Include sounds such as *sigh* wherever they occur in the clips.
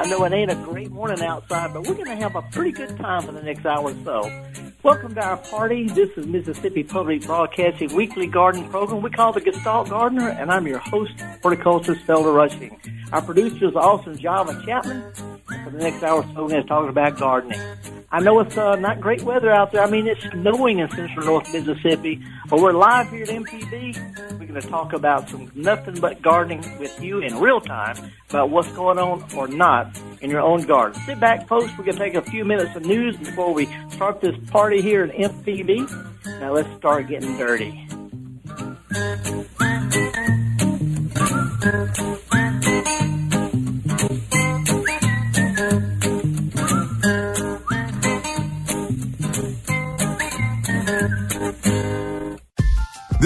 I know it ain't a great morning outside, but we're going to have a pretty good time for the next hour or so. Welcome to our party. This is Mississippi Public Broadcasting weekly garden program we call the Gestalt Gardener, and I'm your host, horticulturist Felder Rushing. Our producer is Austin Java Chapman. For the next hour or so, we're going to talk about gardening. I know it's uh, not great weather out there. I mean, it's snowing in central North Mississippi, but we're live here at MPB. We're going to talk about some nothing but gardening with you in real time about what's going on or not in your own garden. Sit back, folks. We're going to take a few minutes of news before we start this party here at MPB. Now let's start getting dirty.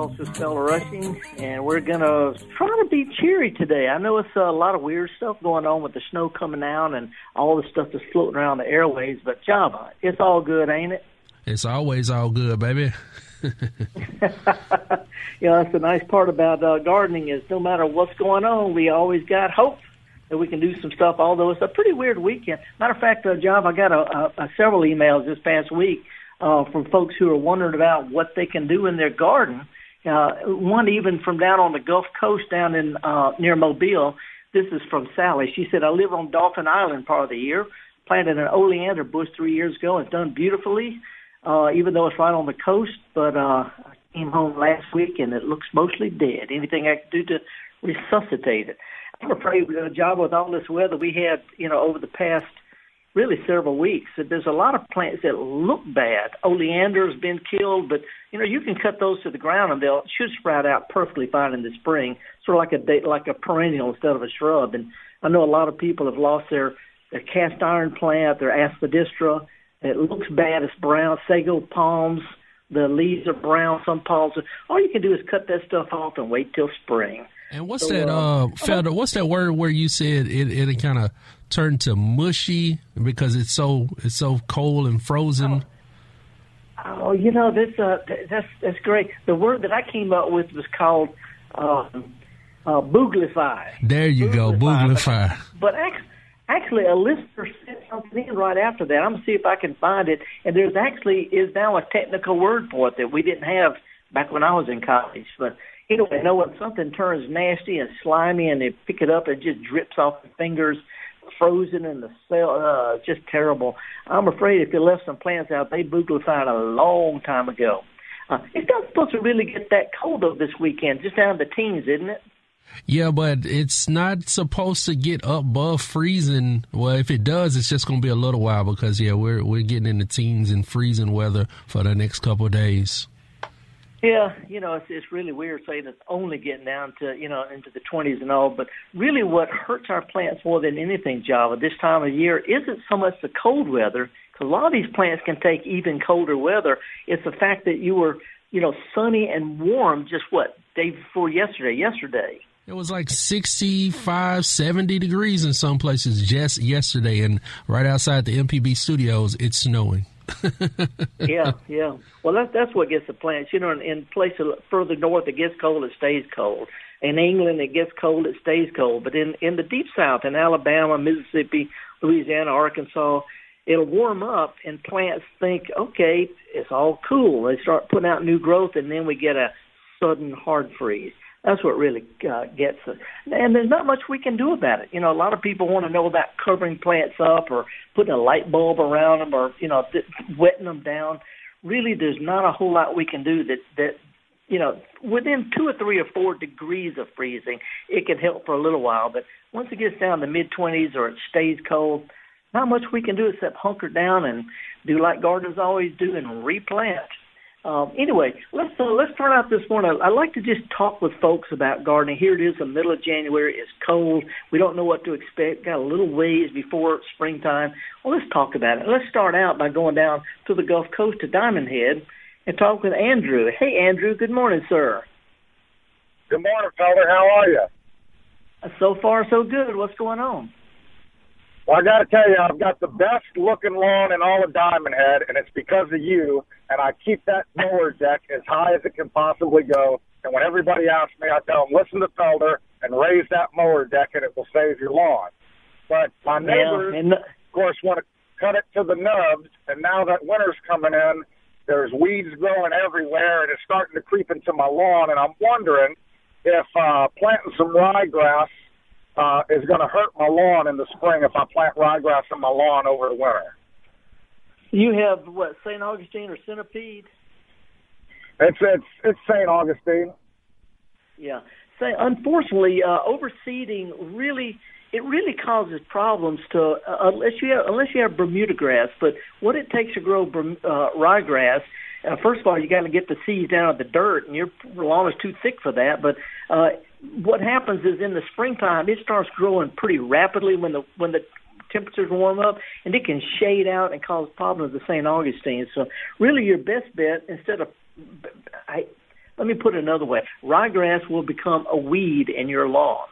Horticulture Felder Rushing, and we're gonna try to be cheery today. I know it's a lot of weird stuff going on with the snow coming down and all the stuff that's floating around the airways, but Java, it's all good, ain't it? It's always all good, baby. *laughs* you know, that's the nice part about uh, gardening is no matter what's going on, we always got hope that we can do some stuff. Although it's a pretty weird weekend. Matter of fact, uh, Java, I got a, a, a several emails this past week uh, from folks who are wondering about what they can do in their garden. Uh, one even from down on the Gulf Coast down in uh, near Mobile. This is from Sally. She said, I live on Dauphin Island part of the year. Planted an oleander bush three years ago. It's done beautifully, uh, even though it's right on the coast. But uh, I came home last week and it looks mostly dead. Anything I can do to resuscitate it? I'm afraid a job with all this weather we had, you know, over the past really several weeks. There's a lot of plants that look bad. Oleander has been killed, but you know you can cut those to the ground and they'll should sprout out perfectly fine in the spring, sort of like a like a perennial instead of a shrub. And I know a lot of people have lost their their cast iron plant, their aspidistra. It looks bad. It's brown. Sago palms. The leaves are brown. Some palms. Are, all you can do is cut that stuff off and wait till spring. And what's so, that, uh, uh Felder, what's that word where you said it, it kind of turned to mushy because it's so it's so cold and frozen? Oh, oh you know this uh, that's that's great. The word that I came up with was called uh, uh, booglify. There you booglify. go, booglify. But, but actually, actually, a listener sent something in right after that. I'm gonna see if I can find it. And there's actually is now a technical word for it that we didn't have back when I was in college, but anyway, know when something turns nasty and slimy and they pick it up, it just drips off the fingers, frozen in the cell. Uh, just terrible. I'm afraid if you left some plants out, they booglified a long time ago. Uh, it's not supposed to really get that cold though this weekend, just down to the teens, isn't it? Yeah, but it's not supposed to get above freezing. Well, if it does, it's just going to be a little while because yeah, we're we're getting into teens and freezing weather for the next couple of days. Yeah, you know, it's it's really weird saying it's only getting down to you know into the 20s and all, but really what hurts our plants more than anything, Java, this time of year isn't so much the cold weather, because a lot of these plants can take even colder weather. It's the fact that you were you know sunny and warm just what day before yesterday, yesterday. It was like 65, 70 degrees in some places just yesterday, and right outside the MPB studios, it's snowing. Yeah, yeah. Well, that's that's what gets the plants. You know, in, in places further north, it gets cold, it stays cold. In England, it gets cold, it stays cold. But in in the deep south, in Alabama, Mississippi, Louisiana, Arkansas, it'll warm up, and plants think, okay, it's all cool. They start putting out new growth, and then we get a sudden hard freeze. That's what really uh, gets us. And there's not much we can do about it. You know, a lot of people want to know about covering plants up or putting a light bulb around them or, you know, wetting them down. Really, there's not a whole lot we can do that, that, you know, within two or three or four degrees of freezing, it can help for a little while. But once it gets down to mid 20s or it stays cold, not much we can do except hunker down and do like gardeners always do and replant. Um, anyway, let's uh, let's start out this morning. I'd like to just talk with folks about gardening. Here it is, the middle of January. It's cold. We don't know what to expect. Got a little ways before springtime. Well, let's talk about it. Let's start out by going down to the Gulf Coast to Diamond Head, and talk with Andrew. Hey, Andrew. Good morning, sir. Good morning, Felder. How are you? So far, so good. What's going on? Well, I got to tell you, I've got the best looking lawn in all of Diamond Head, and it's because of you. And I keep that mower deck as high as it can possibly go. And when everybody asks me, I tell them, listen to Felder and raise that mower deck, and it will save your lawn. But my neighbors, yeah, of course, want to cut it to the nubs. And now that winter's coming in, there's weeds growing everywhere, and it's starting to creep into my lawn. And I'm wondering if uh, planting some ryegrass uh, is going to hurt my lawn in the spring if I plant ryegrass in my lawn over the winter. You have what St. Augustine or centipede? It's it's it's St. Augustine. Yeah. Say, unfortunately, uh, overseeding really it really causes problems to uh, unless you have unless you have Bermuda grass. But what it takes to grow uh, ryegrass, uh, first of all, you got to get the seeds down of the dirt, and your lawn is too thick for that. But uh, what happens is in the springtime, it starts growing pretty rapidly when the when the temperatures warm up, and it can shade out and cause problems with St. Augustine. So really, your best bet instead of I, let me put it another way: ryegrass will become a weed in your lawn.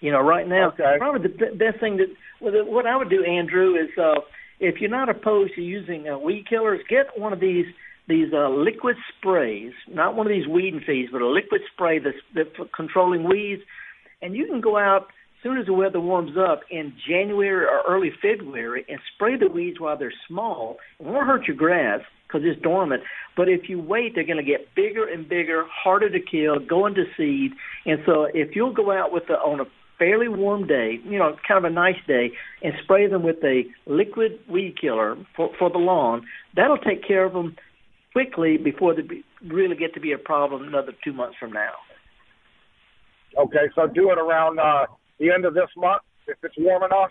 You know, right now, okay. probably the best thing that what I would do, Andrew, is uh, if you're not opposed to using uh, weed killers, get one of these these uh, liquid sprays, not one of these weed and feeds, but a liquid spray that's, that's for controlling weeds, and you can go out as soon as the weather warms up in January or early February and spray the weeds while they're small. It won't hurt your grass because it's dormant. But if you wait, they're going to get bigger and bigger, harder to kill, go into seed. And so if you'll go out with the, on a fairly warm day, you know, kind of a nice day, and spray them with a liquid weed killer for, for the lawn, that'll take care of them quickly before they be, really get to be a problem another two months from now. Okay, so do it around uh, the end of this month if it's warm enough.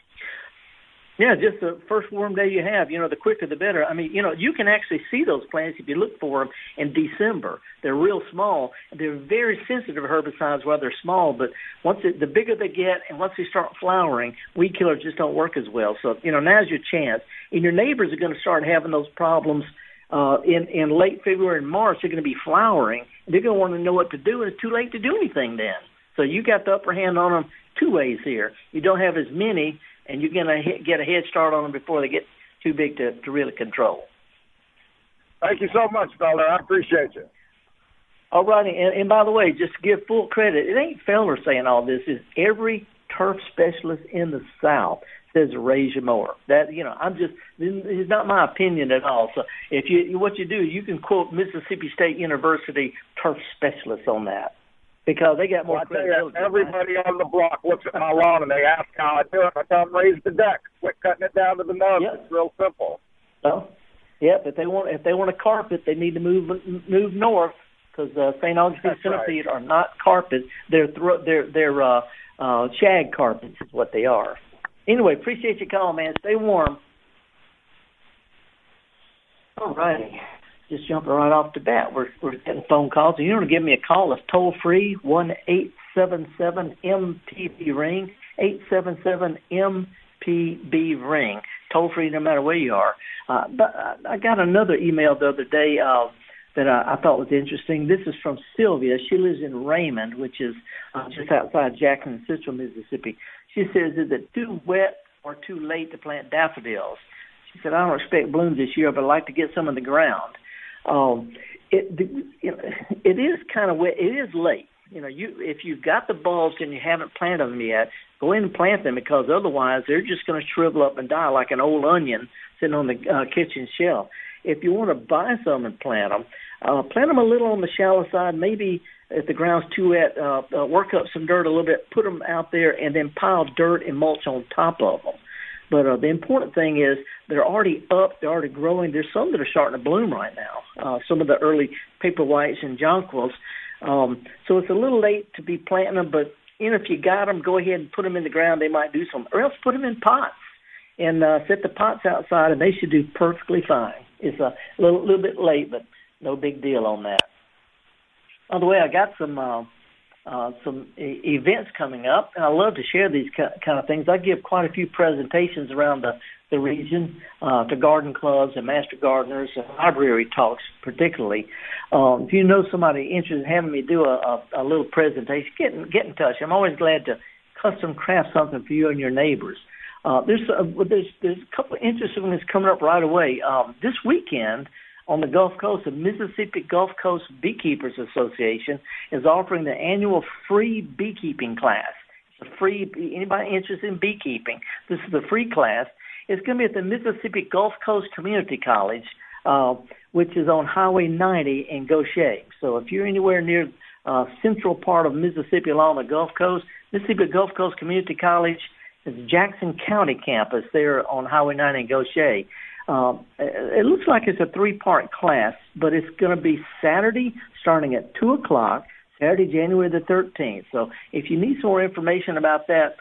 Yeah, just the first warm day you have. You know, the quicker the better. I mean, you know, you can actually see those plants if you look for them in December. They're real small. They're very sensitive herbicides while they're small, but once it, the bigger they get and once they start flowering, weed killers just don't work as well. So, you know, now's your chance. And your neighbors are going to start having those problems uh, in in late February and March. They're going to be flowering. They're going to want to know what to do, and it's too late to do anything then. So you got the upper hand on them two ways here. You don't have as many, and you're going to get a head start on them before they get too big to, to really control. Thank you so much, Felder. I appreciate you. All righty, and, and by the way, just to give full credit, it ain't Felder saying all this. Is every turf specialist in the South says raise your mower. That you know, I'm just it's not my opinion at all. So if you what you do, you can quote Mississippi State University turf specialists on that because they got more well, credibility. You, everybody on the block looks at my lawn and they ask how I do it. I tell them raise the deck, quit cutting it down to the nub. Yep. It's real simple. So, yep. If they want if they want a carpet, they need to move move north because uh, St. Augustine centipede right. are not carpets. They're thro- they're they're uh, uh, shag carpets is what they are. Anyway, appreciate your call, man. Stay warm. All righty. Just jumping right off the bat, we're, we're getting phone calls. If you want to give me a call, it's toll free, 1 877 MPB ring, 877 MPB ring. Toll free no matter where you are. Uh, but I got another email the other day uh, that I, I thought was interesting. This is from Sylvia. She lives in Raymond, which is uh, just outside Jackson, Central Mississippi. She says, is it too wet or too late to plant daffodils? She said, I don't expect blooms this year, but I'd like to get some in the ground. Um, it, you *laughs* it is kind of wet. It is late. You know, you if you've got the bulbs and you haven't planted them yet, go in and plant them because otherwise they're just going to shrivel up and die like an old onion sitting on the uh, kitchen shelf. If you want to buy some and plant them, uh, plant them a little on the shallow side, maybe if the ground's too wet, uh, uh, work up some dirt a little bit, put them out there, and then pile dirt and mulch on top of them. But uh, the important thing is they're already up, they're already growing. There's some that are starting to bloom right now. Uh, some of the early paper whites and jonquils. Um, so it's a little late to be planting them, but know if you got them, go ahead and put them in the ground. They might do some, or else put them in pots and uh, set the pots outside, and they should do perfectly fine. It's a little, little bit late, but no big deal on that. By the way, I got some uh, uh, some e- events coming up, and I love to share these kind of things. I give quite a few presentations around the the region uh, to garden clubs and master gardeners and library talks, particularly. Um, if you know somebody interested in having me do a, a, a little presentation, get in, get in touch. I'm always glad to custom craft something for you and your neighbors. Uh, there's a, there's there's a couple of interesting ones coming up right away. Um, this weekend on the Gulf Coast, the Mississippi Gulf Coast Beekeepers Association is offering the annual free beekeeping class. It's a free anybody interested in beekeeping. This is a free class. It's going to be at the Mississippi Gulf Coast Community College, uh, which is on Highway 90 in Gautier. So if you're anywhere near uh, central part of Mississippi along the Gulf Coast, Mississippi Gulf Coast Community College is Jackson County campus there on Highway 90 in Gautier. Um, it looks like it's a three-part class, but it's going to be Saturday starting at 2 o'clock, Saturday, January the 13th. So if you need some more information about that,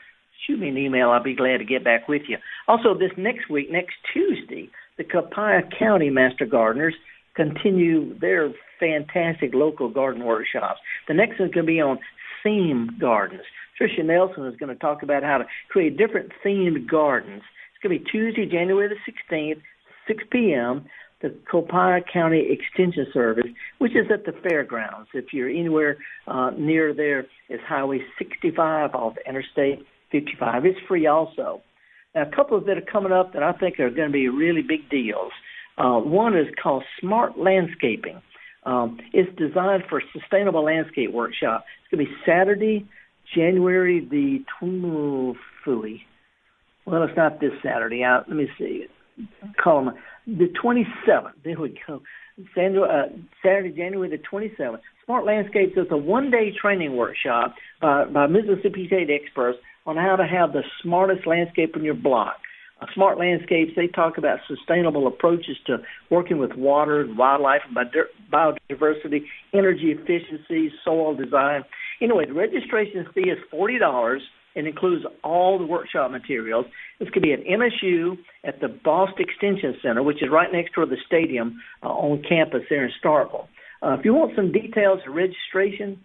shoot me an email. I'll be glad to get back with you. Also, this next week, next Tuesday, the Copiah County Master Gardeners continue their fantastic local garden workshops. The next one's going to be on theme gardens. Tricia Nelson is going to talk about how to create different themed gardens. It's going to be Tuesday, January the 16th, 6 p.m., the Copiah County Extension Service, which is at the fairgrounds. If you're anywhere uh, near there, it's Highway 65 off Interstate 55. It's free also. Now, a couple of that are coming up that I think are going to be really big deals. Uh, one is called Smart Landscaping. Um, it's designed for sustainable landscape workshop. It's going to be Saturday, January the oh, fooey. Well, it's not this Saturday. I, let me see. Call them the 27th. There we go. Sandra, uh, Saturday, January the 27th. Smart Landscapes is a one-day training workshop by, by Mississippi State experts on how to have the smartest landscape in your block. Uh, Smart Landscapes, they talk about sustainable approaches to working with water and wildlife and biodiversity, energy efficiency, soil design. Anyway, the registration fee is $40 and includes all the workshop materials. This could be at MSU at the Bost Extension Center, which is right next door to the stadium uh, on campus there in Starkville. Uh, if you want some details of registration,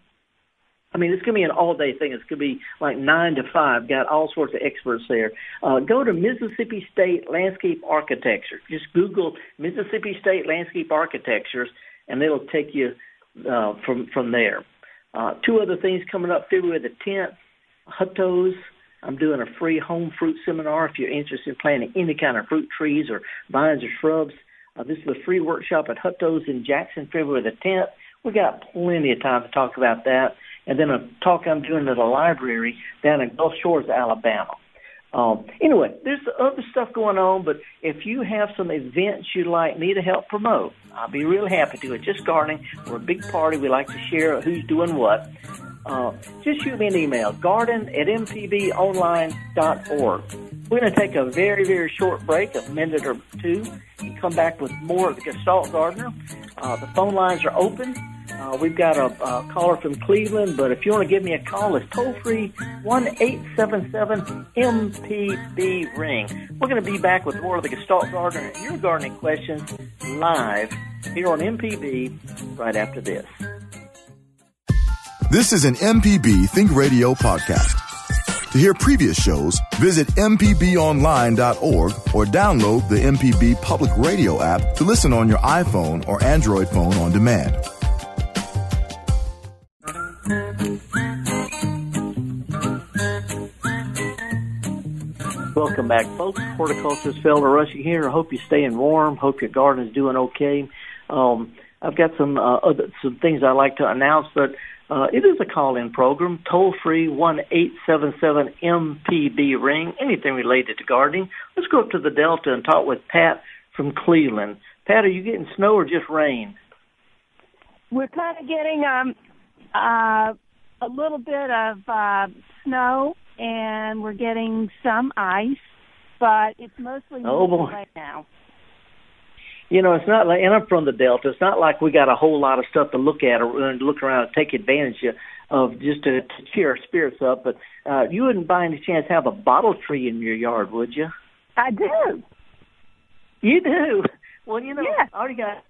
I mean, it's going to be an all day thing. It's going to be like 9 to 5. Got all sorts of experts there. Uh, go to Mississippi State Landscape Architecture. Just Google Mississippi State Landscape Architectures, and it'll take you uh, from, from there. Uh, two other things coming up February the 10th. Hutto's. I'm doing a free home fruit seminar if you're interested in planting any kind of fruit trees or vines or shrubs. Uh, this is a free workshop at Hutto's in Jackson, February the 10th. We got plenty of time to talk about that and then a talk I'm doing at a library down in Gulf Shores, Alabama. Um, anyway, there's other stuff going on, but if you have some events you'd like me to help promote, I'll be real happy to. It's just gardening. We're a big party. We like to share who's doing what. Uh, just shoot me an email, garden at mpbonline.org. We're going to take a very, very short break, a minute or two, and come back with more of the Gestalt Gardener. Uh, the phone lines are open. Uh, we've got a, a, caller from Cleveland, but if you want to give me a call, it's toll free one eight seven seven MPB ring. We're going to be back with more of the Gestalt Gardener and your gardening questions live here on MPB right after this. This is an MPB Think Radio podcast. To hear previous shows, visit MPBOnline.org or download the MPB Public Radio app to listen on your iPhone or Android phone on demand. Welcome back, folks. Horticulturist Felder Rushing here. Hope you're staying warm. Hope your garden is doing okay. Um, I've got some uh, other some things I'd like to announce, but uh, it is a call-in program, toll free one eight seven seven MPB ring. Anything related to gardening. Let's go up to the Delta and talk with Pat from Cleveland. Pat, are you getting snow or just rain? We're kind of getting um uh, a little bit of uh, snow and we're getting some ice, but it's mostly oh, right now. You know, it's not like, and I'm from the Delta. It's not like we got a whole lot of stuff to look at or look around and take advantage of just to, to cheer our spirits up. But uh, you wouldn't by any chance have a bottle tree in your yard, would you? I do. You do. Well, you know, yeah. I already got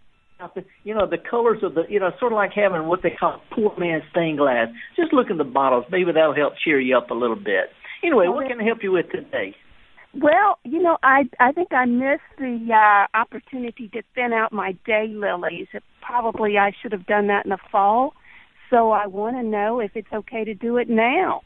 you know the colors of the you know sort of like having what they call poor man's stained glass just look at the bottles maybe that'll help cheer you up a little bit anyway what can i help you with today Well, you know, I I think I missed the uh, opportunity to thin out my daylilies. Probably I should have done that in the fall. So I want to know if it's okay to do it now.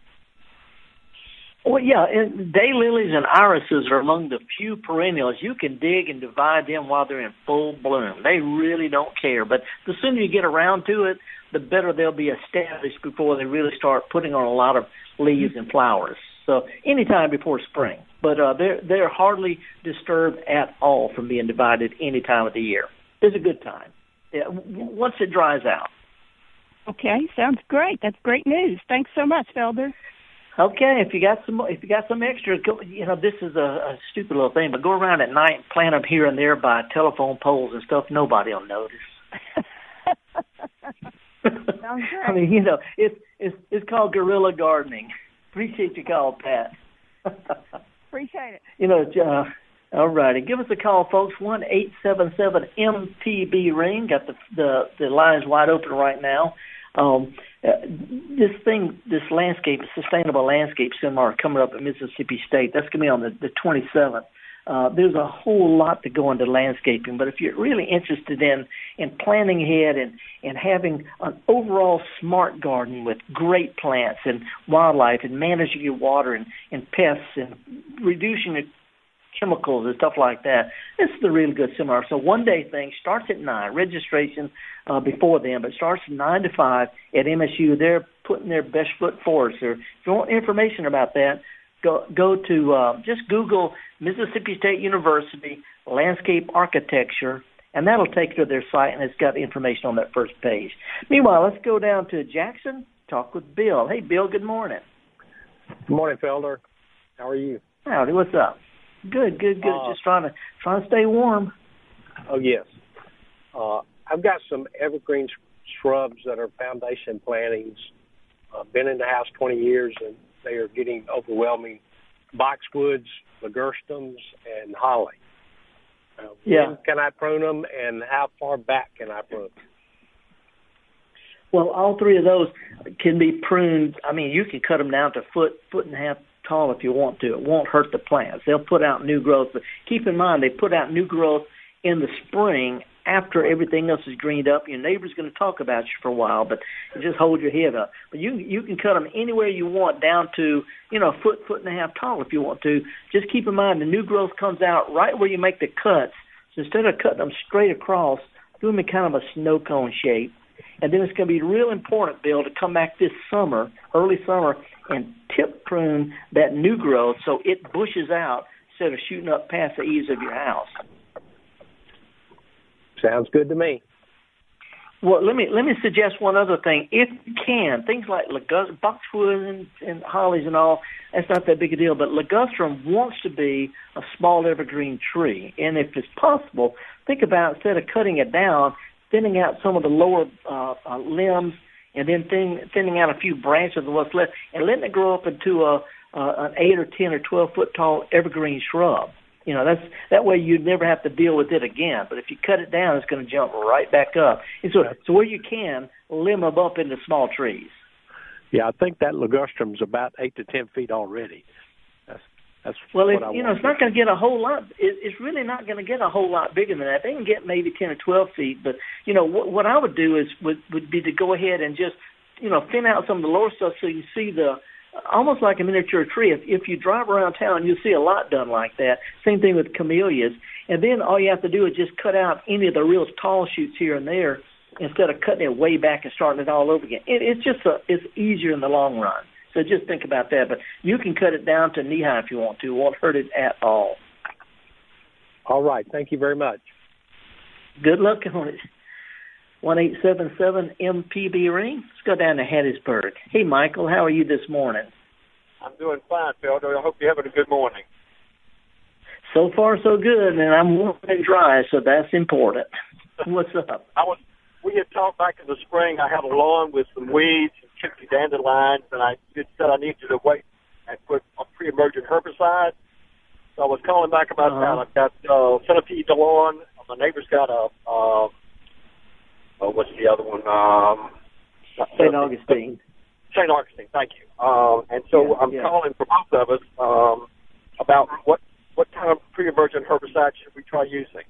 Well, yeah, and daylilies and irises are among the few perennials you can dig and divide them while they're in full bloom. They really don't care, but the sooner you get around to it, the better they'll be established before they really start putting on a lot of leaves and flowers. So anytime before spring, but uh, they're they're hardly disturbed at all from being divided any time of the year. It's a good time. Yeah, once it dries out. Okay, sounds great. That's great news. Thanks so much, Felder. Okay, if you got some, if you got some extra, go, you know, this is a, a stupid little thing, but go around at night and plant them here and there by telephone poles and stuff. Nobody will notice. *laughs* *laughs* I mean, you know, it's it's it's called guerrilla gardening. Appreciate your call, Pat. *laughs* Appreciate it. You know, uh, all righty. Give us a call, folks. One eight seven seven MPB ring. Got the the the lines wide open right now. Um, uh, this thing, this landscape, sustainable landscape seminar coming up at Mississippi State. That's going to be on the, the 27th. Uh, there's a whole lot to go into landscaping, but if you're really interested in in planning ahead and and having an overall smart garden with great plants and wildlife and managing your water and and pests and reducing your chemicals and stuff like that. This is the really good seminar. So one day thing starts at nine. Registration uh, before then, but starts nine to five at MSU. They're putting their best foot forward. So if you want information about that, go go to uh, just Google Mississippi State University landscape architecture. And that'll take you to their site, and it's got information on that first page. Meanwhile, let's go down to Jackson, talk with Bill. Hey, Bill, good morning. Good morning, Felder. How are you? Howdy, what's up? Good, good, good. Uh, Just trying to trying to stay warm. Oh yes. Uh, I've got some evergreen shrubs that are foundation plantings. Uh, been in the house 20 years, and they are getting overwhelming. Boxwoods, ligustrum, and holly. Uh, yeah. When can I prune them, and how far back can I prune them? Well, all three of those can be pruned. I mean, you can cut them down to foot, foot and a half tall if you want to. It won't hurt the plants. They'll put out new growth. But keep in mind, they put out new growth in the spring after everything else is greened up. Your neighbor's going to talk about you for a while, but just hold your head up. But you you can cut them anywhere you want, down to you know a foot, foot and a half tall if you want to. Just keep in mind the new growth comes out right where you make the cuts. So instead of cutting them straight across, do them in kind of a snow cone shape. And then it's going to be real important, Bill, to come back this summer, early summer, and tip prune that new growth so it bushes out instead of shooting up past the eaves of your house. Sounds good to me. Well, let me let me suggest one other thing. If you can, things like ligust- boxwood and, and hollies and all, that's not that big a deal. But ligustrum wants to be a small evergreen tree, and if it's possible, think about instead of cutting it down, thinning out some of the lower uh, uh, limbs and then thin, thinning out a few branches of what's left, and letting it grow up into a uh, an eight or ten or twelve foot tall evergreen shrub. You know, that's that way you'd never have to deal with it again. But if you cut it down, it's going to jump right back up. And so, so where you can, limb them up into small trees. Yeah, I think that ligustrum's about eight to ten feet already. That's that's well, if, you know, it's not going to get a whole lot. It, it's really not going to get a whole lot bigger than that. They can get maybe ten or twelve feet, but you know what, what I would do is would would be to go ahead and just you know thin out some of the lower stuff so you see the almost like a miniature tree. If if you drive around town, you'll see a lot done like that. Same thing with camellias, and then all you have to do is just cut out any of the real tall shoots here and there instead of cutting it way back and starting it all over again. It, it's just a it's easier in the long run. So just think about that. But you can cut it down to knee high if you want to. It won't hurt it at all. All right. Thank you very much. Good luck on it. One eight seven seven MPB ring. Let's go down to Hattiesburg. Hey, Michael, how are you this morning? I'm doing fine, Phil. I hope you're having a good morning. So far, so good, and I'm warm and dry, so that's important. *laughs* What's up? I was. We had talked back in the spring. I had a lawn with some weeds and chippy dandelions, and I just said I needed to wait and put a pre-emergent herbicide. So I was calling back about uh-huh. that. I've got uh, centipede lawn. My neighbor's got a, uh, oh, what's the other one? Um, St. Augustine. St. Augustine, thank you. Um, and so yeah, I'm yeah. calling for both of us um, about what what kind of pre-emergent herbicide should we try using?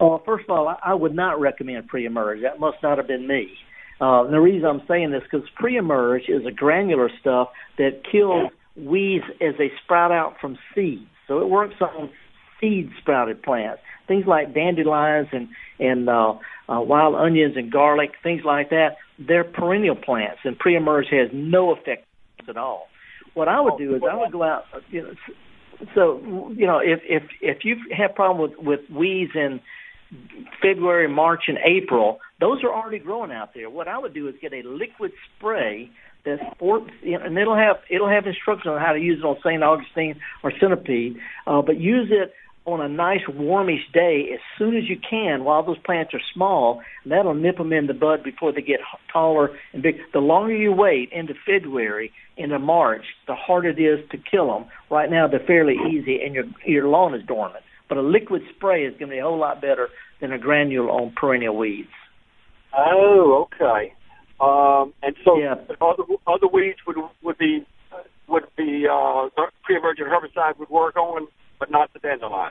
Uh, first of all, I, I would not recommend pre-emerge. That must not have been me. Uh, the reason I'm saying this because pre-emerge is a granular stuff that kills weeds as they sprout out from seeds. So it works on seed sprouted plants, things like dandelions and and uh, uh, wild onions and garlic, things like that. They're perennial plants, and pre-emerge has no effect at all. What I would do is I would go out. You know, so you know if if if you have problem with with weeds in February, March, and April, those are already growing out there. What I would do is get a liquid spray that's for, and it'll have it'll have instructions on how to use it on St. Augustine or centipede, uh, but use it on a nice warmish day as soon as you can while those plants are small. And that'll nip them in the bud before they get taller and big. The longer you wait into February, into March, the harder it is to kill them. Right now they're fairly easy, and your your lawn is dormant. But a liquid spray is going to be a whole lot better than a granule on perennial weeds. Oh, okay. Um, and so yeah. other other weeds would would be would be uh, pre-emergent herbicide would work on, but not the dandelion.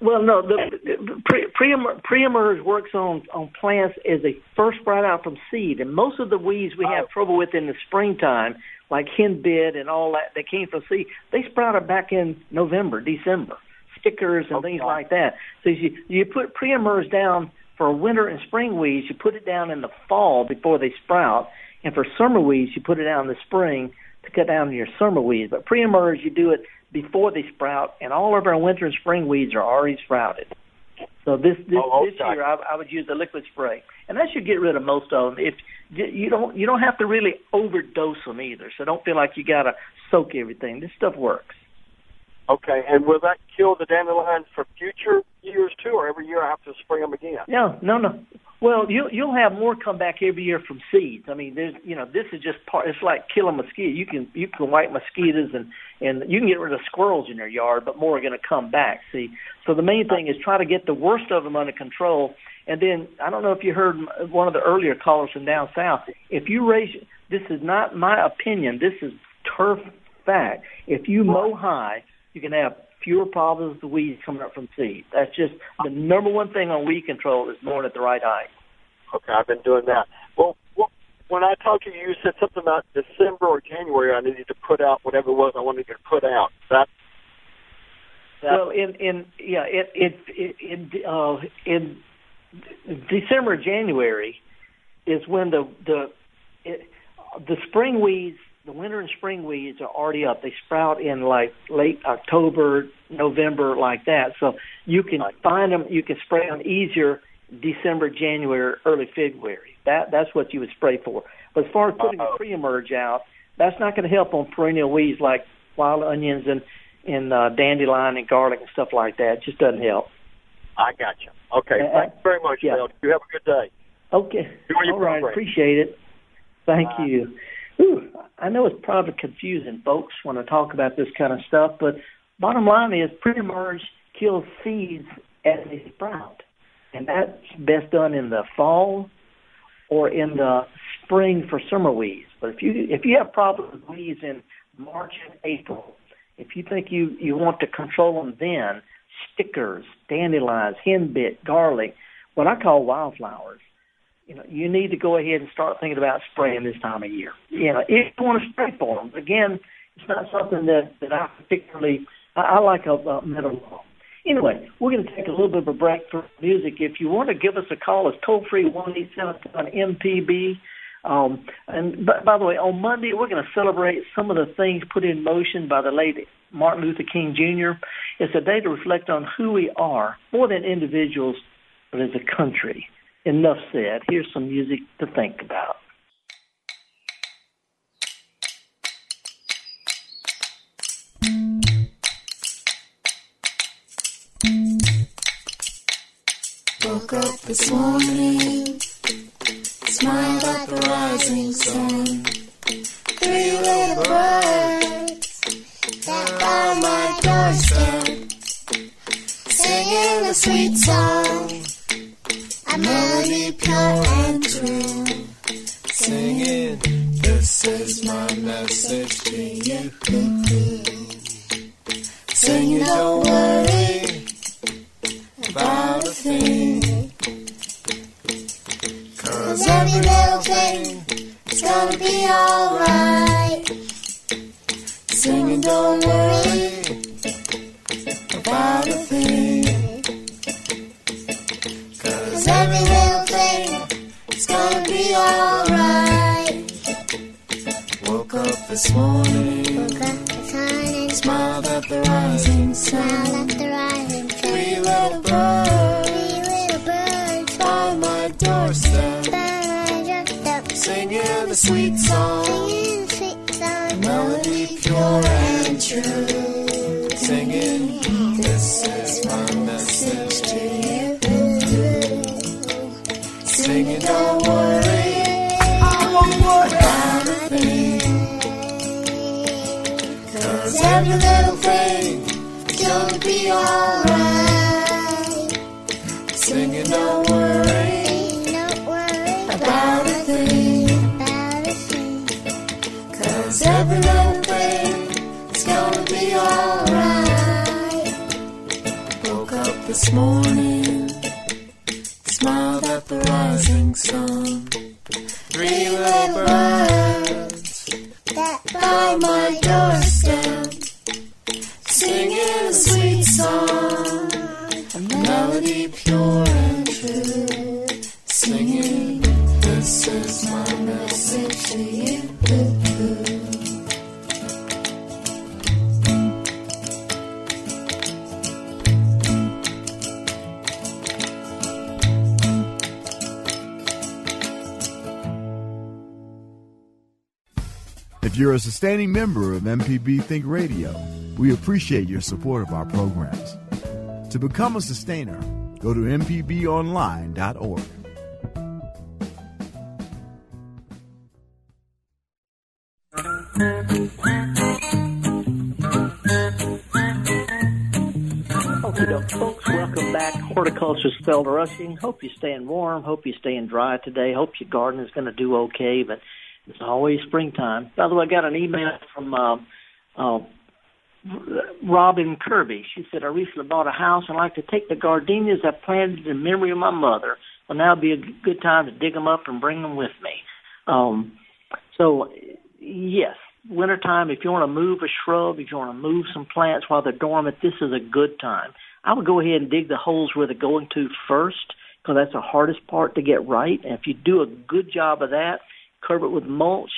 well, no, the, pre, pre-emerge works on on plants as they first sprout out from seed, and most of the weeds we have oh. trouble with in the springtime, like henbit and all that, that came from seed, they sprouted back in November, December, stickers and okay. things like that. So you you put pre-emerge down for winter and spring weeds, you put it down in the fall before they sprout, and for summer weeds, you put it down in the spring to cut down your summer weeds. But pre-emerge, you do it before they sprout, and all of our winter and spring weeds are already sprouted. So this this, oh, okay. this year, I, I would use a liquid spray, and that should get rid of most of them. If you don't you don't have to really overdose them either, so don't feel like you got to soak everything. This stuff works. Okay, and will that kill the dandelions for future years too, or every year I have to spray them again? No, no, no. Well, you'll you'll have more come back every year from seeds. I mean, there's you know this is just part. It's like killing mosquito. You can you can wipe mosquitoes and and you can get rid of squirrels in your yard, but more are going to come back. See, so the main thing is try to get the worst of them under control. And then I don't know if you heard one of the earlier callers from down south. If you raise, this is not my opinion. This is turf fact. If you mow high you can have fewer problems with the weeds coming up from seed. That's just the number one thing on weed control is mowing at the right height. Okay, I've been doing that. Well, when I talked to you, you said something about December or January. I needed to put out whatever it was I wanted to put out. That. that well, in in yeah, it it, it in uh, in December January is when the the it, the spring weeds the winter and spring weeds are already up. They sprout in like late October, November, like that. So you can find them. You can spray them easier December, January, early February. That that's what you would spray for. But as far as putting Uh-oh. a pre-emerge out, that's not going to help on perennial weeds like wild onions and and uh, dandelion and garlic and stuff like that. It just doesn't help. I got you. Okay, uh, thanks very much, yeah. Bill. You have a good day. Okay. All right. Appreciate it. Thank Bye. you. Whew, I know it's probably confusing, folks, when I talk about this kind of stuff, but bottom line is pre-emerge kills seeds as they sprout, and that's best done in the fall or in the spring for summer weeds. But if you if you have problems with weeds in March and April, if you think you you want to control them then, stickers, dandelions, henbit, garlic, what I call wildflowers, you know, you need to go ahead and start thinking about spraying this time of year. You know, if you want to spray for them, again, it's not something that that I particularly I, I like a, a metal law. Anyway, we're going to take a little bit of a break for music. If you want to give us a call, it's toll free one eight seven seven MPB. Um, and by, by the way, on Monday we're going to celebrate some of the things put in motion by the late Martin Luther King Jr. It's a day to reflect on who we are, more than individuals, but as a country enough said. Here's some music to think about. Woke up this morning, smiled at the rising sun. Three little birds that by my doorstep, singing a sweet song melody pure smiled at the rising sun, smiled at the rising sun. Three little birds, three little birds by my doorstep, by my doorstep, singing a sweet song, singing a sweet song, melody pure and true, every little thing is gonna be alright. Singing, don't worry, don't worry about a thing. Cause every little thing is gonna be alright. Woke up this morning, Sustaining member of MPB Think Radio, we appreciate your support of our programs. To become a sustainer, go to MPBOnline.org. Doke, folks, welcome back. Horticulturist Felder Rushing. Hope you're staying warm. Hope you're staying dry today. Hope your garden is going to do okay, but it's always springtime. By the way, I got an email from uh, uh, Robin Kirby. She said, I recently bought a house and I'd like to take the gardenias I planted in memory of my mother. Well, now would be a good time to dig them up and bring them with me. Um, so, yes, wintertime, if you want to move a shrub, if you want to move some plants while they're dormant, this is a good time. I would go ahead and dig the holes where they're going to first because that's the hardest part to get right. And if you do a good job of that, cover it with mulch,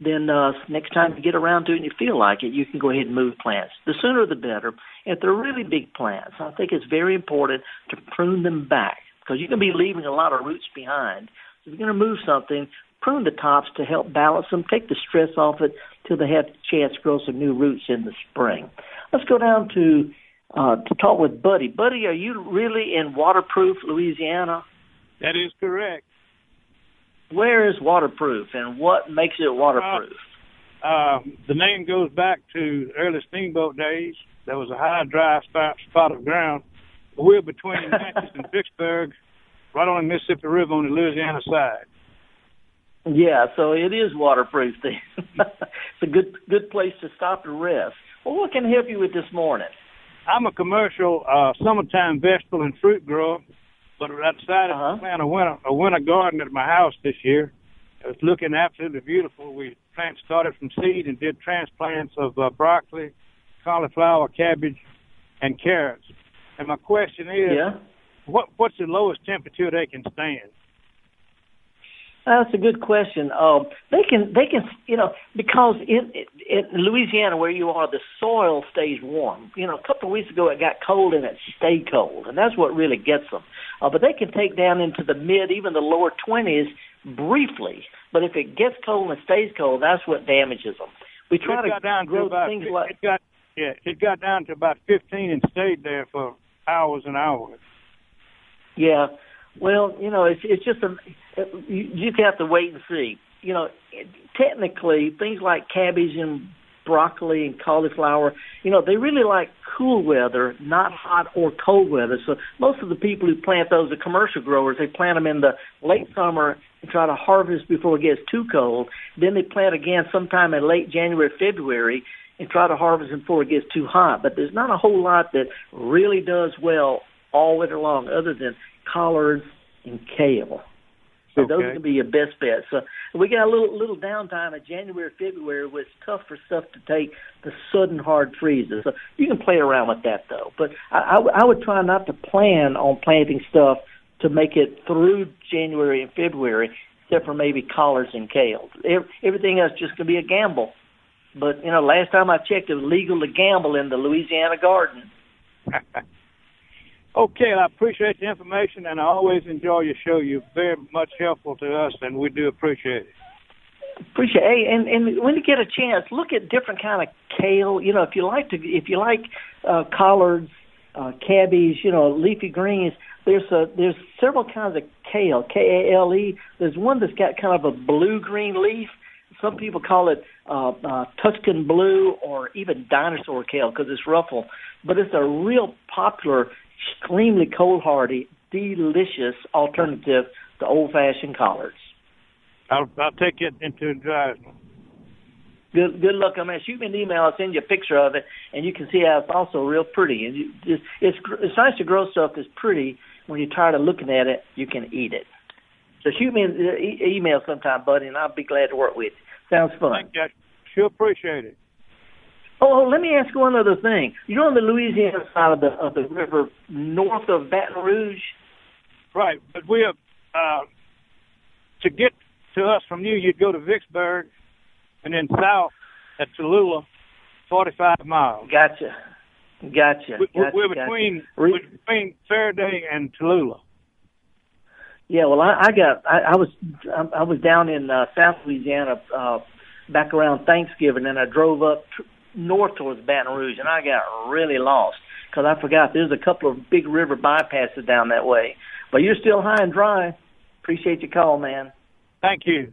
then uh, next time you get around to it and you feel like it, you can go ahead and move plants. The sooner the better. If they're really big plants, I think it's very important to prune them back because you can be leaving a lot of roots behind. So if you're going to move something, prune the tops to help balance them, take the stress off it till they have a chance to grow some new roots in the spring. Let's go down to uh, to talk with Buddy. Buddy, are you really in waterproof Louisiana? That is correct. Where is waterproof and what makes it waterproof? Uh, uh, the name goes back to early steamboat days. There was a high, dry spot, spot of ground. We're between *laughs* Natchez and Vicksburg, right on the Mississippi River on the Louisiana side. Yeah, so it is waterproof. *laughs* it's a good good place to stop and rest. Well, what can I help you with this morning? I'm a commercial uh, summertime vegetable and fruit grower, but I decided uh-huh. to plant a winter a winter garden at my house this year. It's looking absolutely beautiful. We plant started from seed and did transplants of uh, broccoli, cauliflower, cabbage, and carrots. And my question is, yeah. what what's the lowest temperature they can stand? That's a good question. Um, they can, they can, you know, because in, in Louisiana where you are, the soil stays warm. You know, a couple of weeks ago it got cold and it stayed cold, and that's what really gets them. Uh, but they can take down into the mid, even the lower twenties briefly. But if it gets cold and stays cold, that's what damages them. We try it to got down grow to about, things like it got yeah, it got down to about fifteen and stayed there for hours and hours. Yeah, well, you know, it's it's just a you just have to wait and see. You know, it, technically, things like cabbage and broccoli and cauliflower, you know, they really like cool weather, not hot or cold weather. So most of the people who plant those are commercial growers. They plant them in the late summer and try to harvest before it gets too cold. Then they plant again sometime in late January, February. and try to harvest before it gets too hot. But there's not a whole lot that really does well all winter long other than collards and kale. So Okay. those to be your best bets. So we got a little little downtime in January, February, where it's tough for stuff to take the sudden hard freezes. So you can play around with that though. But I, I, would- I would try not to plan on planting stuff to make it through January and February, except for maybe collards and kale. Everything else just going to be a gamble. But you know, last time I checked, it was legal to gamble in the Louisiana garden. *laughs* Okay, I appreciate the information, and I always enjoy your show. You're very much helpful to us, and we do appreciate it. Appreciate. Hey, and and when you get a chance, look at different kind of kale. You know, if you like to, if you like uh, collards, uh, cabbage, you know, leafy greens. There's a there's several kinds of kale. K A L E. There's one that's got kind of a blue green leaf. Some people call it uh, uh, Tuscan blue or even dinosaur kale because it's ruffled. But it's a real popular, extremely cold hardy, delicious alternative to old fashioned collards. I'll, I'll take it into advisement. Good good luck on that. Shoot me an email. I'll send you a picture of it, and you can see how it's also real pretty. And you just, it's it's nice to grow stuff that's pretty. When you're tired of looking at it, you can eat it. So shoot me an e- email sometime, buddy, and I'll be glad to work with you. Sounds fun. Thank you. Sure appreciate it. Oh, oh, let me ask you one other thing. You're on the Louisiana side of the of the river, north of Baton Rouge. Right, but we have uh, to get to us from you. You'd go to Vicksburg, and then south at Tallulah, forty-five miles. Gotcha, gotcha. We, gotcha we're gotcha. between Re- we're between Ferriday and Tallulah. Yeah, well, I, I got I, I was I, I was down in uh, South Louisiana uh, back around Thanksgiving, and I drove up tr- north towards Baton Rouge, and I got really lost because I forgot there's a couple of big river bypasses down that way. But you're still high and dry. Appreciate your call, man. Thank you.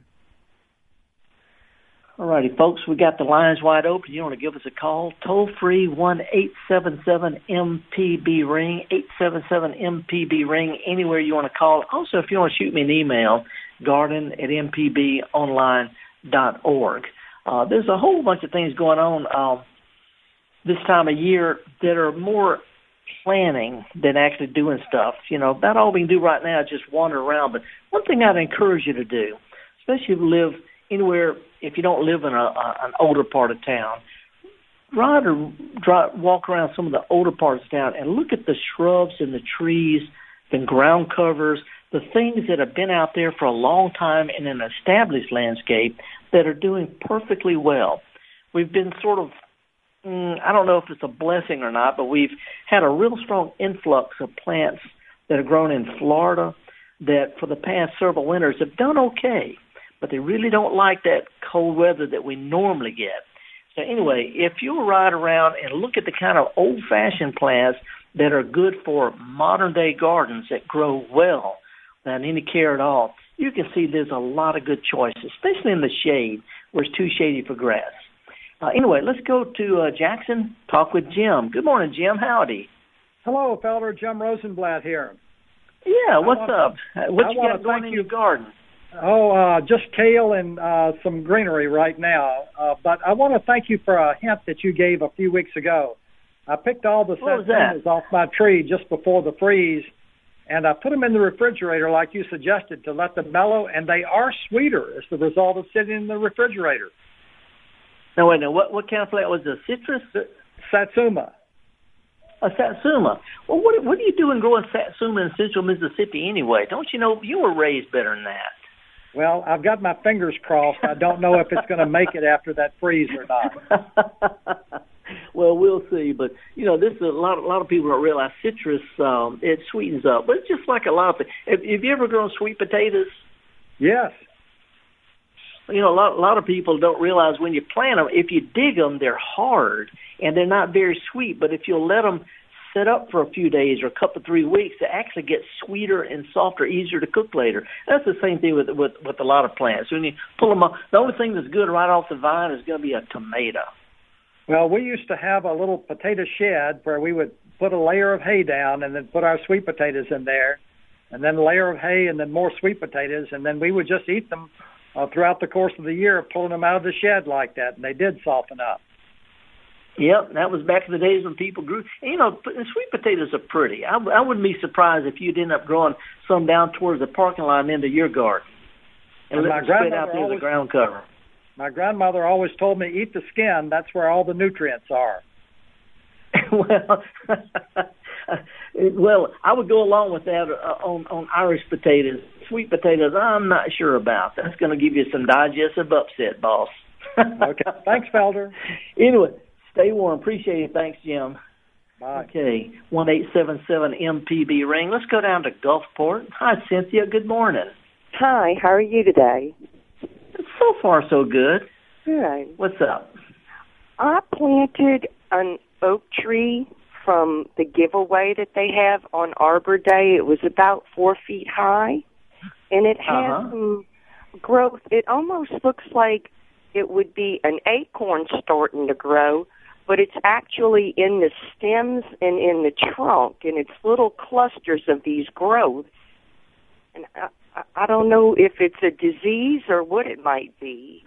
All righty, folks, we got the lines wide open. You want to give us a call? Toll free one eight seven seven MPB ring eight seven seven MPB ring anywhere you want to call. Also, if you want to shoot me an email, garden at mpbonline dot org. Uh, there's a whole bunch of things going on um, this time of year that are more planning than actually doing stuff. You know, about all we can do right now is just wander around. But one thing I'd encourage you to do, especially if you live anywhere, if you don't live in a, a an older part of town, ride or drive, walk around some of the older parts of town and look at the shrubs and the trees, the ground covers, the things that have been out there for a long time in an established landscape that are doing perfectly well. We've been sort of mm, I don't know if it's a blessing or not, but we've had a real strong influx of plants that are grown in Florida that for the past several winters have done okay, but they really don't like that cold weather that we normally get. So anyway, if you ride around and look at the kind of old-fashioned plants that are good for modern-day gardens that grow well without any care at all, you can see there's a lot of good choices, especially in the shade where it's too shady for grass. Uh, anyway, let's go to uh, Jackson. Talk with Jim. Good morning, Jim. Howdy. Hello, Felder. Jim Rosenblatt here. Yeah, what's wanna- up? Uh, What I you got going in you- your garden? Oh, uh, just kale and uh, some greenery right now. Uh, but I want to thank you for a hint that you gave a few weeks ago. I picked all the What was that? satsumas off my tree just before the freeze, and I put them in the refrigerator like you suggested to let them mellow, and they are sweeter as the result of sitting in the refrigerator. No, wait, no. What what kind of plant was it? Citrus? Satsuma. A satsuma. Well, what what are you doing growing satsuma in Central Mississippi anyway? Don't you know you were raised better than that? Well, I've got my fingers crossed. I don't know if it's going to make it after that freeze or not. *laughs* *laughs* well, we'll see. But you know, this is a lot. A lot of people don't realize citrus. Um, it sweetens up, but it's just like a lot of things. Have, have you ever grown sweet potatoes? Yes. You know, a lot, a lot of people don't realize when you plant them, if you dig them, they're hard and they're not very sweet. But if you'll let them sit up for a few days or a couple of three weeks, they actually get sweeter and softer, easier to cook later. That's the same thing with with with a lot of plants. When you pull them up, the only thing that's good right off the vine is going to be a tomato. Well, we used to have a little potato shed where we would put a layer of hay down and then put our sweet potatoes in there, and then a layer of hay and then more sweet potatoes, and then we would just eat them uh, throughout the course of the year, pulling them out of the shed like that, and they did soften up. Yep, that was back in the days when people grew. You know, sweet potatoes are pretty. I, I wouldn't be surprised if you'd end up growing some down towards the parking lot into your garden and, and let them spread out there the ground cover. My grandmother always told me, "Eat the skin. That's where all the nutrients are." *laughs* well, *laughs* well, I would go along with that uh, on on Irish potatoes. Sweet potatoes, I'm not sure about. That's going to give you some digestive upset, boss. *laughs* okay, thanks, Felder. Anyway, stay warm. Appreciate it. Thanks, Jim. Bye. Okay, one eight seven seven MPB ring. Let's go down to Gulfport. Hi, Cynthia. Good morning. Hi. How are you today? So far, so good. Good. What's up? I planted an oak tree from the giveaway that they have on Arbor Day. It was about four feet high, and it has uh-huh. some growth. It almost looks like it would be an acorn starting to grow, but it's actually in the stems and in the trunk, and it's little clusters of these growths. And I, I don't know if it's a disease or what it might be.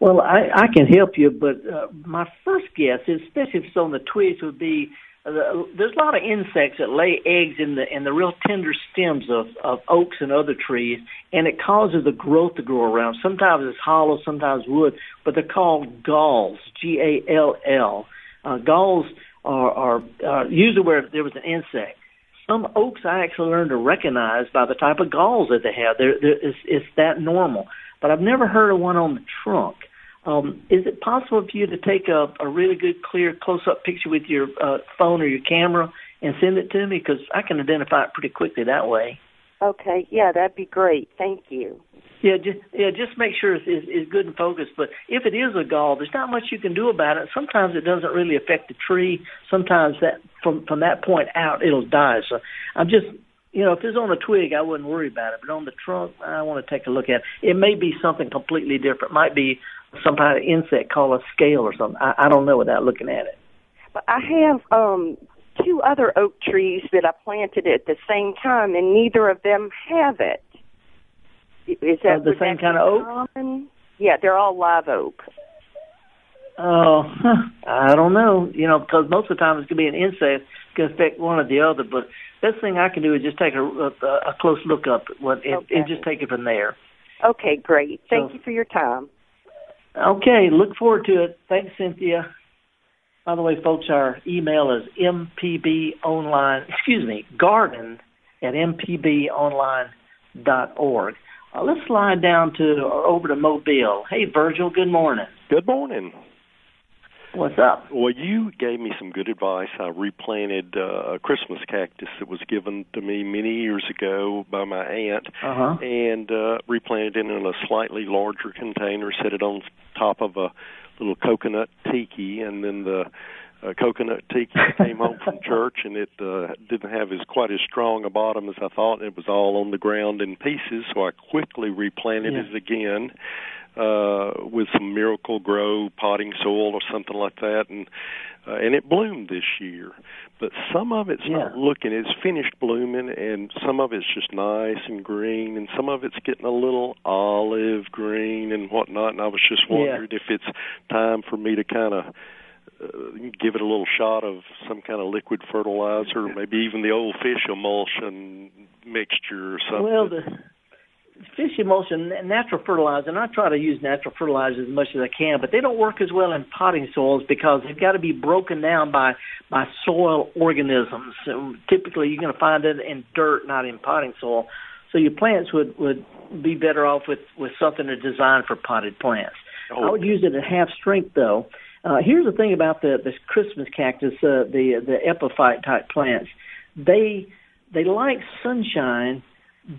Well, I, I can help you, but uh, my first guess, especially if it's on the twigs, would be uh, there's a lot of insects that lay eggs in the in the real tender stems of of oaks and other trees, and it causes the growth to grow around. Sometimes it's hollow, sometimes wood, but they're called galls. G A L L. Uh, galls are, are uh, usually where there was an insect. Some oaks I actually learned to recognize by the type of galls that they have. They're, they're, it's, it's that normal. But I've never heard of one on the trunk. Um, is it possible for you to take a, a really good, clear, close-up picture with your uh, phone or your camera and send it to me? Because I can identify it pretty quickly that way. Okay, yeah, that'd be great. Thank you. Yeah, just yeah, just make sure it's, it's, it's good and focused. But if it is a gall, there's not much you can do about it. Sometimes it doesn't really affect the tree. Sometimes that from from that point out, it'll die. So I'm just you know, if it's on a twig, I wouldn't worry about it. But on the trunk, I want to take a look at it. It may be something completely different. It might be some kind of insect called a scale or something. I, I don't know without looking at it. But I have um two other oak trees that I planted at the same time, and neither of them have it. Is that uh, the same kind of oak? Common? Yeah, they're all live oak. Oh, I don't know. You know, because most of the time it's going to be an insect going to affect one or the other. But best thing I can do is just take a, a, a close look up what, and, Okay. and just take it from there. Okay, great. Thank So- you for your time. Okay, look forward to it. Thanks, Cynthia. By the way, folks, our email is mpbonline, excuse me, garden at mpbonline.org. Uh, let's slide down to or over to Mobile. Hey, Virgil, good morning. Good morning. What's up? Well, you gave me some good advice. I replanted uh, a Christmas cactus that was given to me many years ago by my aunt, Uh-huh. and uh, replanted it in a slightly larger container. Set it on top of a little coconut tiki, and then the uh, coconut tiki came home from church, and it uh, didn't have as quite as strong a bottom as I thought. It was all on the ground in pieces, so I quickly replanted Yeah. it again uh with some Miracle-Gro potting soil or something like that and uh, and it bloomed this year but some of it's not looking it's finished blooming and some of it's just nice and green and some of it's getting a little olive green and whatnot and i was just Yeah. wondering if it's time for me to kind of uh, give it a little shot of some kind of liquid fertilizer, maybe even the old fish emulsion mixture or something. Well, the fish emulsion, natural fertilizer, and I try to use natural fertilizer as much as I can, but they don't work as well in potting soils because they've got to be broken down by by soil organisms. So typically, you're going to find it in dirt, not in potting soil. So your plants would would be better off with with something that's designed for potted plants. I would use it at half strength though. Uh, here's the thing about the this Christmas cactus, uh, the the epiphyte type plants. They they like sunshine,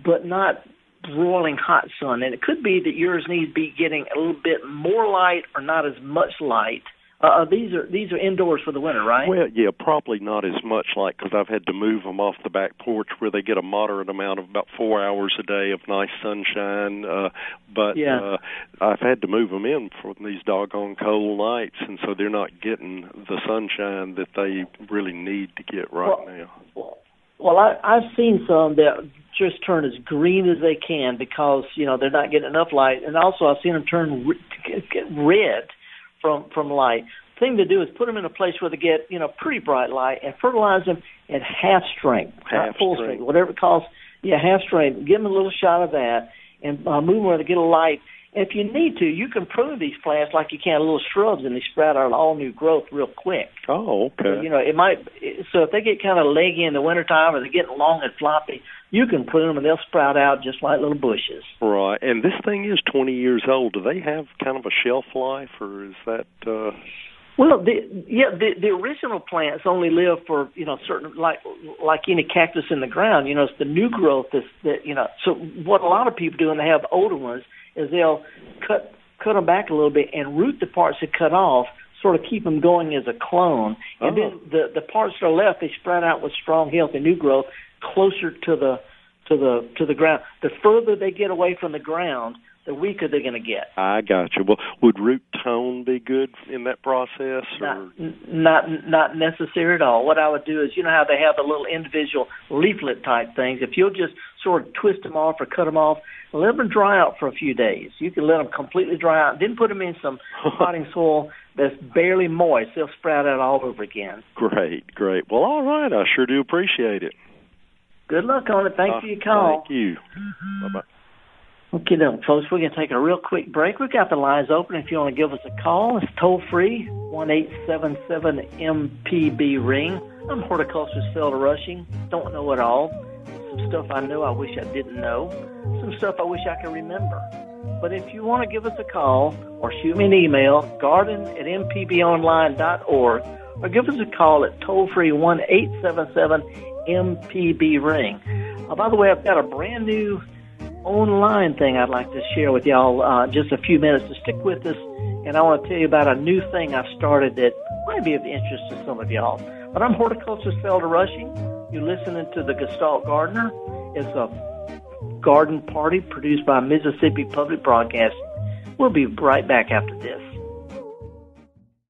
but not broiling hot sun. And it could be that yours needs to be getting a little bit more light or not as much light. Uh, these are these are indoors for the winter, right? Well, yeah, probably not as much like because I've had to move them off the back porch where they get a moderate amount of about four hours a day of nice sunshine. Uh, but Yeah. uh, I've had to move them in for these doggone cold nights, and so they're not getting the sunshine that they really need to get right Well, now. Well, I, I've seen some that just turn as green as they can because you know they're not getting enough light, and also I've seen them turn re- get red from from light. thing to do is put them in a place where they get you know pretty bright light and fertilize them at half strength, half not full strength. strength, whatever it calls. Yeah, half strength. Give them a little shot of that, and uh, move them where they get a light. And if you need to, you can prune these plants like you can little shrubs, and they sprout out all new growth real quick. Oh, okay. So, you know, it might. So if they get kind of leggy in the wintertime, or they're getting long and floppy, you can prune them, and they'll sprout out just like little bushes. Right. And this thing is 20 years old. Do they have kind of a shelf life, or is that? uh Well, the, yeah, the the original plants only live for you know certain like like any cactus in the ground. You know, it's the new growth that's that you know. So what a lot of people do when they have older ones is they'll cut cut them back a little bit and root the parts that cut off, sort of keep them going as a clone, and Oh. then the the parts that are left they spread out with strong, healthy new growth closer to the to the to the ground. The further they get away from the ground, the weaker they're going to get. I got you. Well, would root tone be good in that process? Not, Or n- not not necessary at all. What I would do is, you know how they have the little individual leaflet type things. If you'll just sort of twist them off or cut them off, let them dry out for a few days. You can let them completely dry out, then put them in some *laughs* potting soil that's barely moist. They'll sprout out all over again. great, great. Well, all right. I sure do appreciate it. Good luck on it. Thanks Uh, for your call. Thank you. Bye bye. Okay, then, folks, we're going to take a real quick break. We've got the lines open if you want to give us a call. It's toll free, 1 877 MPB Ring. I'm horticulturist Felder Rushing. Don't know it all. Some stuff I know I wish I didn't know. Some stuff I wish I could remember. But if you want to give us a call or shoot me an email, garden at mpbonline.org, or give us a call at toll free 1 877 MPB Ring. Uh, by the way, I've got a brand new online thing I'd like to share with y'all uh, just a few minutes to stick with us. And I want to tell you about a new thing I've started that might be of interest to some of y'all. But I'm horticulturist Felder Rushing. You're listening to the Gestalt Gardener. It's a garden party produced by Mississippi Public Broadcasting. We'll be right back after this.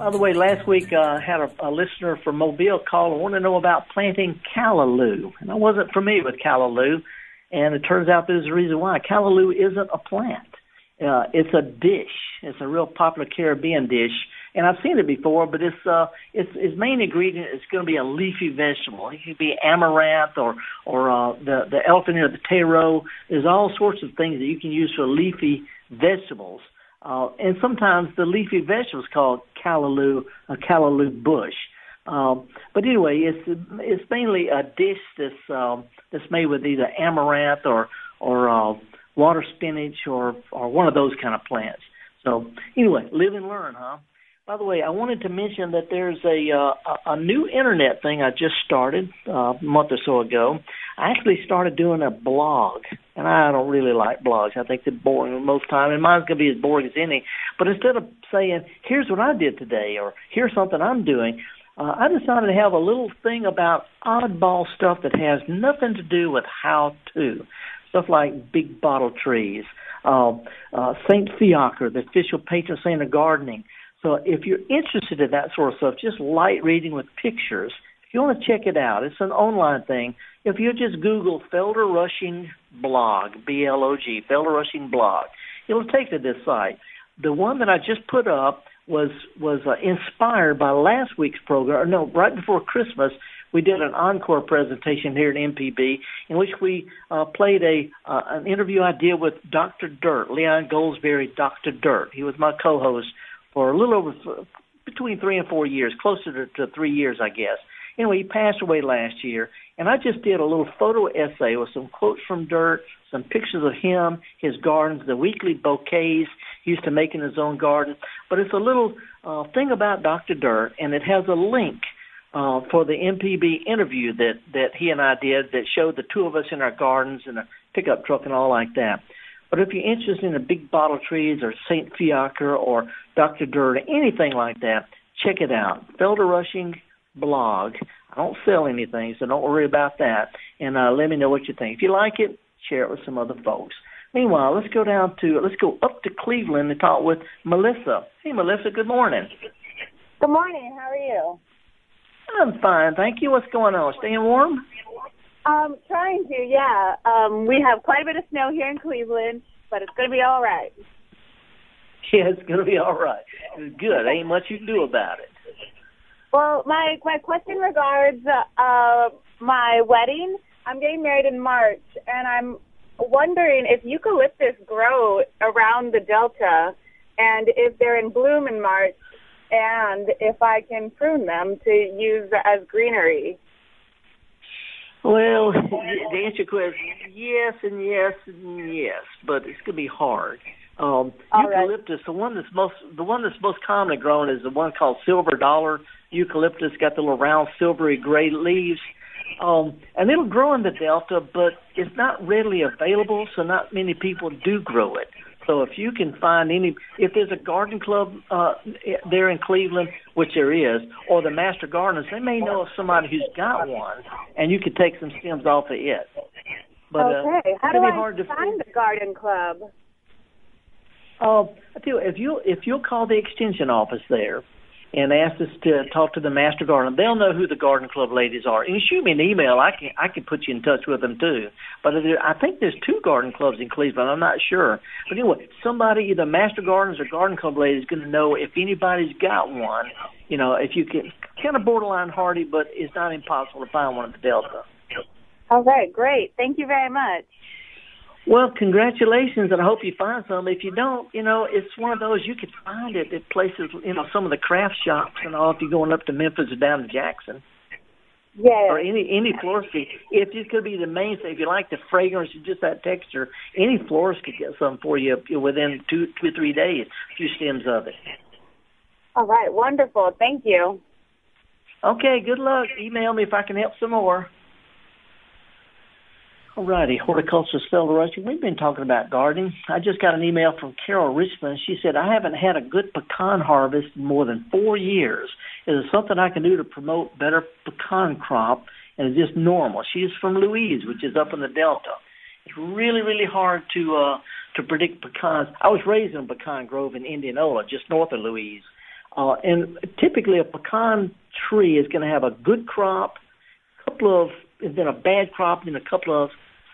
By the way, last week uh, had a, a listener from Mobile call and wanted to know about planting callaloo. And I wasn't familiar with callaloo, and it turns out there's a reason why. Callaloo isn't a plant. Uh, it's a dish. It's a real popular Caribbean dish, and I've seen it before. But it's uh, its its main ingredient is going to be a leafy vegetable. It could be amaranth or or uh, the the elephant ear, the taro. There's all sorts of things that you can use for leafy vegetables. Uh, and sometimes the leafy vegetables called callaloo, a callaloo bush. Um, but anyway, it's it's mainly a dish that's um, that's made with either amaranth or or uh, water spinach or or one of those kind of plants. So anyway, live and learn, huh? By the way, I wanted to mention that there's a uh, a new internet thing I just started uh, a month or so ago. I actually started doing a blog, and I don't really like blogs. I think they're boring most time, and mine's gonna be as boring as any. But instead of saying, "Here's what I did today," or "Here's something I'm doing," uh, I decided to have a little thing about oddball stuff that has nothing to do with how to. Stuff like big bottle trees, uh, uh, Saint Fiacre, the official patron saint of gardening. So if you're interested in that sort of stuff, just light reading with pictures, if you want to check it out, it's an online thing. If you just Google Felder Rushing blog, B L O G, Rushing blog, it'll take to this site. The one that I just put up was was uh, inspired by last week's program. Or no, right before Christmas, we did an encore presentation here at MPB in which we uh, played a uh, an interview I did with Dr. Dirt, Leon Goldsberry, Dr. Dirt. He was my co-host for a little over between three and four years, closer to, to three years, I guess. Anyway, he passed away last year, and I just did a little photo essay with some quotes from Dirt, some pictures of him, his gardens, the weekly bouquets he used to make in his own garden. But it's a little uh, thing about Dr. Dirt, and it has a link uh, for the MPB interview that that he and I did that showed the two of us in our gardens and a pickup truck and all like that. But if you're interested in the big bottle trees or Saint Fiacre or Dr. Dirt or anything like that, check it out. Felder Rushing blog. I don't sell anything, so don't worry about that. And uh, let me know what you think. If you like it, share it with some other folks. Meanwhile, let's go down to let's go up to Cleveland and talk with Melissa. Hey, Melissa. Good morning. Good morning. How are you? I'm fine, thank you. What's going on? Staying warm? Um, trying to, yeah. Um, we have quite a bit of snow here in Cleveland, but it's going to be all right. *laughs* Yeah, it's going to be all right. Good. Ain't much you can do about it. Well, my my question regards uh, my wedding. I'm getting married in March, and I'm wondering if eucalyptus grow around the delta, and if they're in bloom in March, and if I can prune them to use as greenery. Well, the answer your question, yes and yes and yes, but it's going to be hard. Um, eucalyptus, right. the one that's most the one that's most commonly grown is the one called silver dollar eucalyptus. Got the little round silvery gray leaves, um, and it'll grow in the delta, but it's not readily available, so not many people do grow it. So if you can find any, if there's a garden club uh, there in Cleveland, which there is, or the Master Gardeners, they may know of somebody who's got one, and you could take some stems off of it. But, okay, uh, how do I hard to find the garden club? Uh, I tell you, if you if you'll call the extension office there, and ask us to talk to the master gardener. They'll know who the garden club ladies are. And shoot me an email, I can I can put you in touch with them too. But I think there's two garden clubs in Cleveland. I'm not sure. But anyway, somebody either master gardeners or garden club ladies going to know if anybody's got one. You know, if you can kind of borderline hardy, but it's not impossible to find one at the Delta. All right, great. Thank you very much. Well, congratulations, and I hope you find some. If you don't, you know, it's one of those you could find it at places, you know, some of the craft shops and all. If you're going up to Memphis or down to Jackson, yeah, or any any florist, if this could be the mainstay, if you like the fragrance just that texture, any florist could get some for you within two two or three days. A few stems of it. All right, wonderful. Thank you. Okay, good luck. Email me if I can help some more. All righty, horticulturist Felder Rushing. We've been talking about gardening. I just got an email from Carol Richmond. She said, I haven't had a good pecan harvest in more than four years. Is there something I can do to promote better pecan crop? And it's just normal. She's from Louise, which is up in the Delta. It's really, really hard to uh, to predict pecans. I was raised in a pecan grove in Indianola, just north of Louise. Uh, and typically a pecan tree is going to have a good crop, a couple of then a bad crop, then a couple of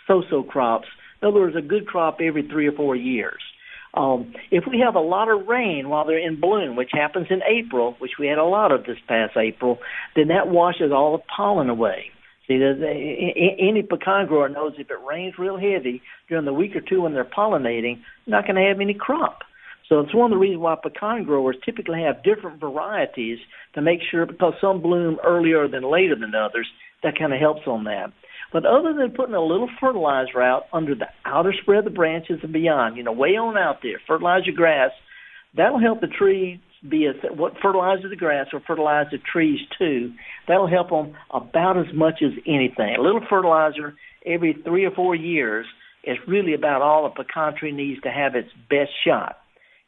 so-so crops. In other words, a good crop every three or four years. Um, if we have a lot of rain while they're in bloom, which happens in April, which we had a lot of this past April, then that washes all the pollen away. See, any pecan grower knows if it rains real heavy during the week or two when they're pollinating, not going to have any crop. So it's one of the reasons why pecan growers typically have different varieties to make sure, because some bloom earlier than later than others, that kind of helps on that. But other than putting a little fertilizer out under the outer spread of the branches and beyond, you know, way on out there, fertilize your grass, that'll help the trees be a, what fertilizes the grass or fertilize the trees too. That'll help them about as much as anything. A little fertilizer every three or four years is really about all a pecan tree needs to have its best shot.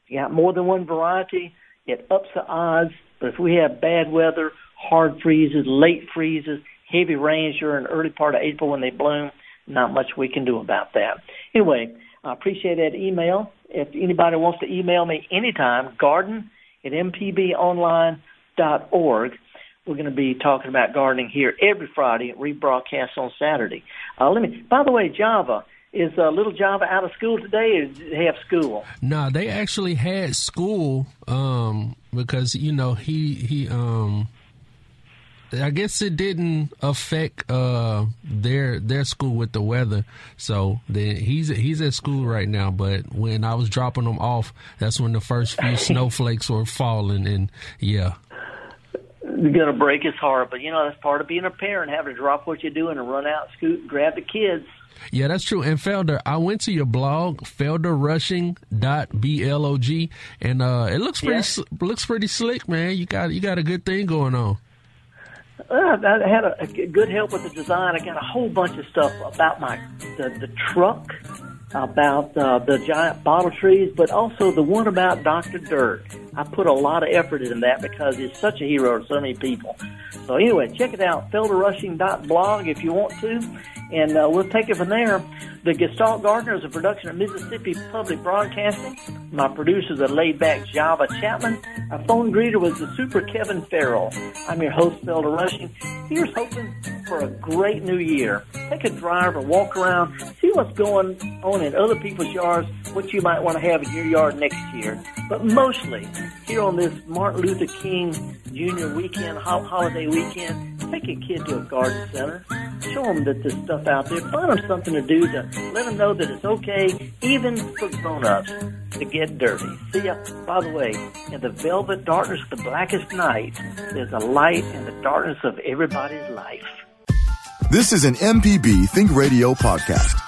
If you got more than one variety, it ups the odds. But if we have bad weather, hard freezes, late freezes, heavy rains during the early part of April when they bloom, not much we can do about that. Anyway, I appreciate that email. If anybody wants to email me anytime, garden at mpbonline.org. We're going to be talking about gardening here every Friday, rebroadcast on Saturday. Uh, let me. By the way, Java is uh, little Java out of school today, or did they have school? No, they actually had school um, because you know he he um, I guess it didn't affect uh, their their school with the weather. So then he's he's at school right now. But when I was dropping them off, that's when the first few *laughs* snowflakes were falling, and yeah. It's gonna break his heart, but you know that's part of being a parent, having to drop what you're doing and run out, scoot, grab the kids. Yeah, that's true. And Felder, I went to your blog, felderrushing.blog, and uh, it looks pretty yeah. looks pretty slick, man. You got you got a good thing going on. Uh, I had a, a good help with the design. I got a whole bunch of stuff about my the, the truck about uh, the giant bottle trees, but also the one about Dr. Dirt. I put a lot of effort into that because he's such a hero to so many people. So anyway, check it out, felderrushing.blog if you want to, and uh, we'll take it from there. The Gestalt Gardener is a production of Mississippi Public Broadcasting. My producers are laid back Java Chapman. Our phone greeter was the super Kevin Farrell. I'm your host, Felder Rushing. Here's hoping for a great new year. Take a drive or walk around, see what's going on in other people's yards, what you might want to have in your yard next year. But mostly, here on this Martin Luther King Jr. weekend, holiday weekend, take a kid to a garden center. Show them that there's stuff out there. Find them something to do to let them know that it's okay, even for grown-ups, to get dirty. See ya. By the way, in the velvet darkness of the blackest night, there's a light in the darkness of everybody's life. This is an MPB Think Radio podcast.